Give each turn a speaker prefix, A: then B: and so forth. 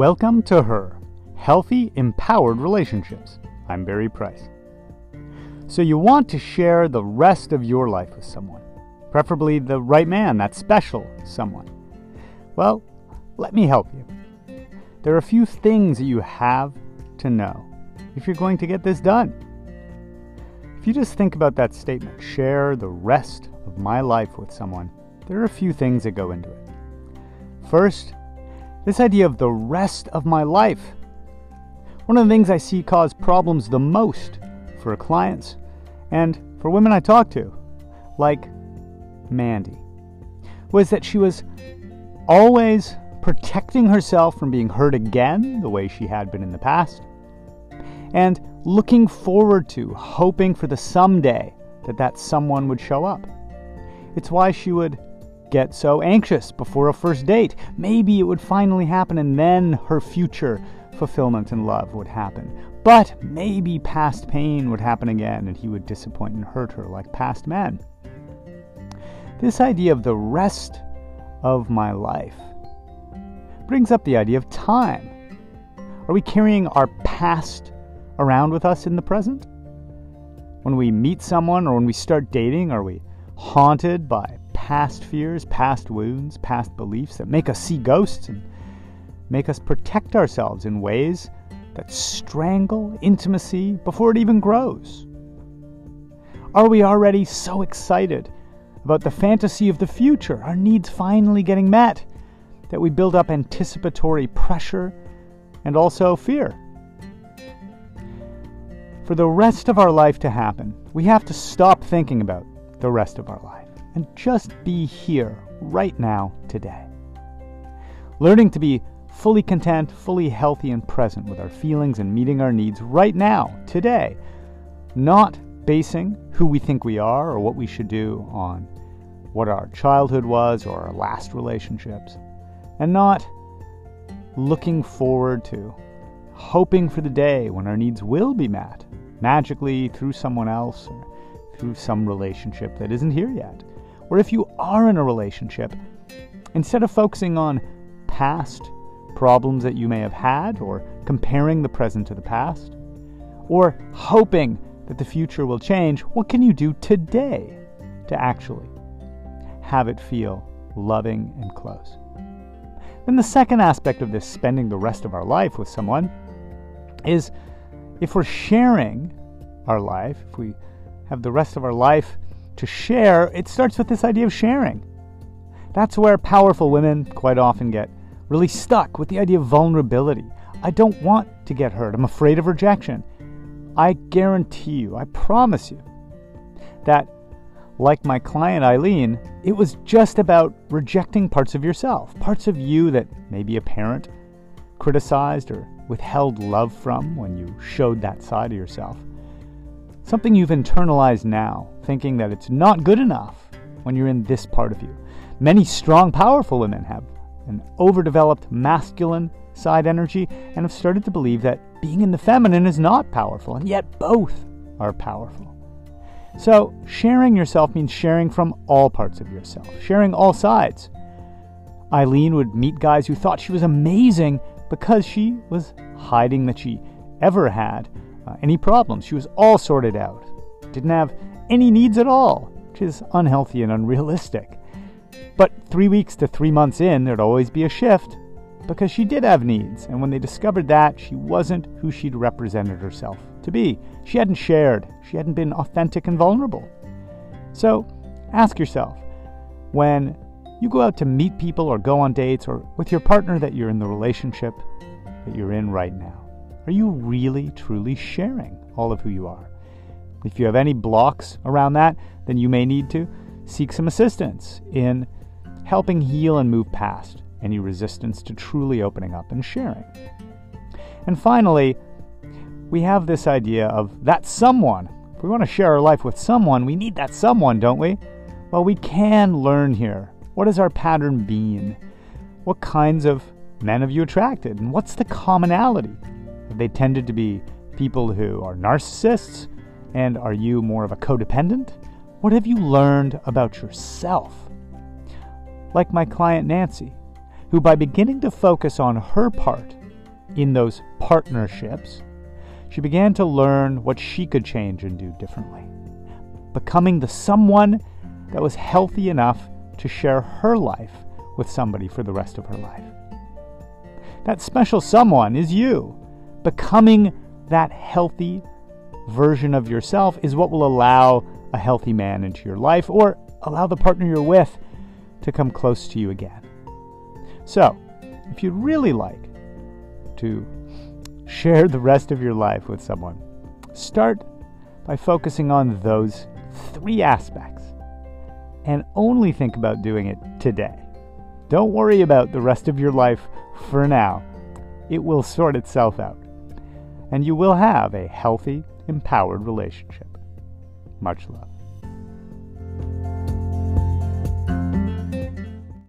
A: Welcome to Her Healthy, Empowered Relationships. I'm Barry Price. So, you want to share the rest of your life with someone, preferably the right man, that special someone. Well, let me help you. There are a few things that you have to know if you're going to get this done. If you just think about that statement, share the rest of my life with someone, there are a few things that go into it. First, this idea of the rest of my life. One of the things I see cause problems the most for clients and for women I talk to, like Mandy, was that she was always protecting herself from being hurt again the way she had been in the past, and looking forward to, hoping for the someday that that someone would show up. It's why she would get so anxious before a first date. Maybe it would finally happen and then her future fulfillment and love would happen. But maybe past pain would happen again and he would disappoint and hurt her like past men. This idea of the rest of my life brings up the idea of time. Are we carrying our past around with us in the present? When we meet someone or when we start dating, are we haunted by past fears, past wounds, past beliefs that make us see ghosts and make us protect ourselves in ways that strangle intimacy before it even grows? Are we already so excited about the fantasy of the future, our needs finally getting met, that we build up anticipatory pressure and also fear? For the rest of our life to happen, we have to stop thinking about the rest of our life and just be here right now today. Learning to be fully content, fully healthy, and present with our feelings and meeting our needs right now, today, not basing who we think we are or what we should do on what our childhood was or our last relationships, and not looking forward to hoping for the day when our needs will be met magically through someone else or through some relationship that isn't here yet or if you are in a relationship, instead of focusing on past problems that you may have had or comparing the present to the past, or hoping that the future will change, what can you do today to actually have it feel loving and close? Then the second aspect of this spending the rest of our life with someone is if we're sharing our life, if we have the rest of our life to share, it starts with this idea of sharing. That's where powerful women quite often get really stuck with the idea of vulnerability. I don't want to get hurt. I'm afraid of rejection. I guarantee you, I promise you, that like my client Eileen, it was just about rejecting parts of yourself, parts of you that maybe a parent criticized or withheld love from when you showed that side of yourself. Something you've internalized now, thinking that it's not good enough when you're in this part of you. Many strong, powerful women have an overdeveloped masculine side energy and have started to believe that being in the feminine is not powerful, and yet both are powerful. So, sharing yourself means sharing from all parts of yourself, sharing all sides. Eileen would meet guys who thought she was amazing because she was hiding that she ever had uh, any problems. She was all sorted out. Didn't have any needs at all, which is unhealthy and unrealistic. But three weeks to three months in, there'd always be a shift because she did have needs. And when they discovered that, she wasn't who she'd represented herself to be. She hadn't shared, she hadn't been authentic and vulnerable. So ask yourself when you go out to meet people or go on dates or with your partner that you're in the relationship that you're in right now are you really, truly sharing all of who you are? If you have any blocks around that, then you may need to seek some assistance in helping heal and move past any resistance to truly opening up and sharing. And finally, we have this idea of that someone. If we want to share our life with someone, we need that someone, don't we? Well, we can learn here. What our pattern been? What kinds of men have you attracted? And what's the commonality? They tended to be people who are narcissists? And are you more of a codependent? What have you learned about yourself? Like my client Nancy, who by beginning to focus on her part in those partnerships, she began to learn what she could change and do differently, becoming the someone that was healthy enough to share her life with somebody for the rest of her life. That special someone is you. Becoming that healthy version of yourself is what will allow a healthy man into your life or allow the partner you're with to come close to you again. So, if you'd really like to share the rest of your life with someone, start by focusing on those three aspects and only think about doing it today. Don't worry about the rest of your life for now. It will sort itself out. And you will have a healthy, empowered relationship. Much love.